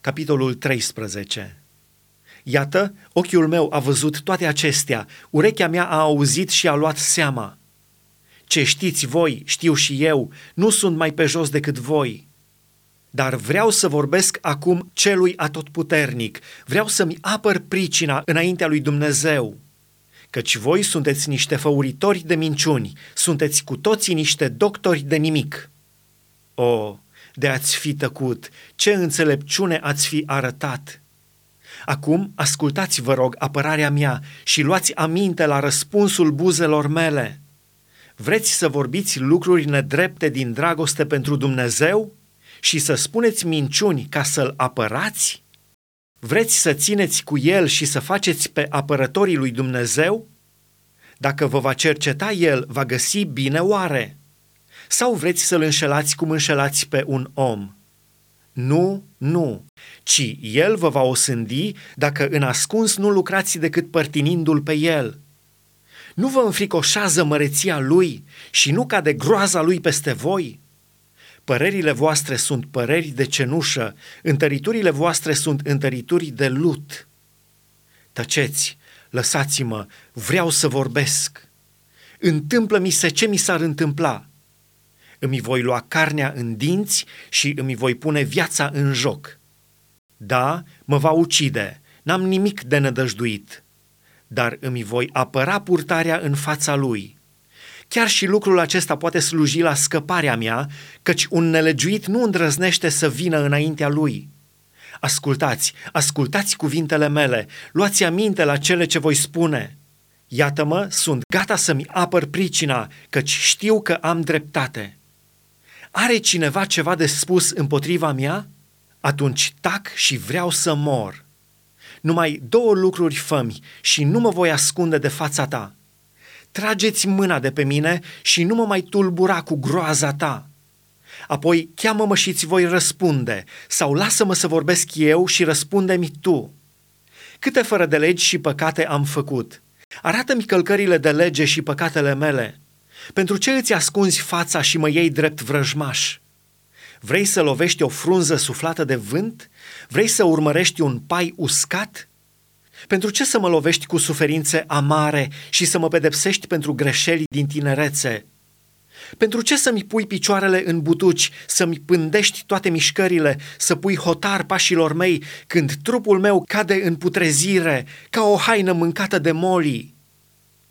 Capitolul 13 Iată, ochiul meu a văzut toate acestea, urechea mea a auzit și a luat seama. Ce știți voi, știu și eu, nu sunt mai pe jos decât voi. Dar vreau să vorbesc acum celui atotputernic, vreau să-mi apăr pricina înaintea lui Dumnezeu. Căci voi sunteți niște făuritori de minciuni, sunteți cu toții niște doctori de nimic. O, de ați fi tăcut, ce înțelepciune ați fi arătat! Acum ascultați, vă rog, apărarea mea și luați aminte la răspunsul buzelor mele. Vreți să vorbiți lucruri nedrepte din dragoste pentru Dumnezeu și să spuneți minciuni ca să-L apărați? Vreți să țineți cu El și să faceți pe apărătorii lui Dumnezeu? Dacă vă va cerceta El, va găsi bine oare? Sau vreți să-L înșelați cum înșelați pe un om? Nu, nu, ci El vă va osândi dacă în ascuns nu lucrați decât părtinindu-L pe El. Nu vă înfricoșează măreția Lui și nu cade groaza Lui peste voi? Părerile voastre sunt păreri de cenușă, întăriturile voastre sunt întărituri de lut. Tăceți, lăsați-mă, vreau să vorbesc. Întâmplă-mi se ce mi s-ar întâmpla. Îmi voi lua carnea în dinți și îmi voi pune viața în joc. Da, mă va ucide, n-am nimic de nădăjduit, dar îmi voi apăra purtarea în fața lui. Chiar și lucrul acesta poate sluji la scăparea mea, căci un nelegiuit nu îndrăznește să vină înaintea lui. Ascultați, ascultați cuvintele mele, luați aminte la cele ce voi spune. Iată-mă, sunt gata să-mi apăr pricina, căci știu că am dreptate. Are cineva ceva de spus împotriva mea? Atunci tac și vreau să mor. Numai două lucruri fămi și nu mă voi ascunde de fața ta. Trageți mâna de pe mine și nu mă mai tulbura cu groaza ta. Apoi cheamă-mă și ți voi răspunde, sau lasă-mă să vorbesc eu și răspunde-mi tu. Câte fără de legi și păcate am făcut? Arată-mi călcările de lege și păcatele mele. Pentru ce îți ascunzi fața și mă iei drept vrăjmaș? Vrei să lovești o frunză suflată de vânt? Vrei să urmărești un pai uscat? Pentru ce să mă lovești cu suferințe amare și să mă pedepsești pentru greșeli din tinerețe? Pentru ce să-mi pui picioarele în butuci, să-mi pândești toate mișcările, să pui hotar pașilor mei când trupul meu cade în putrezire ca o haină mâncată de molii?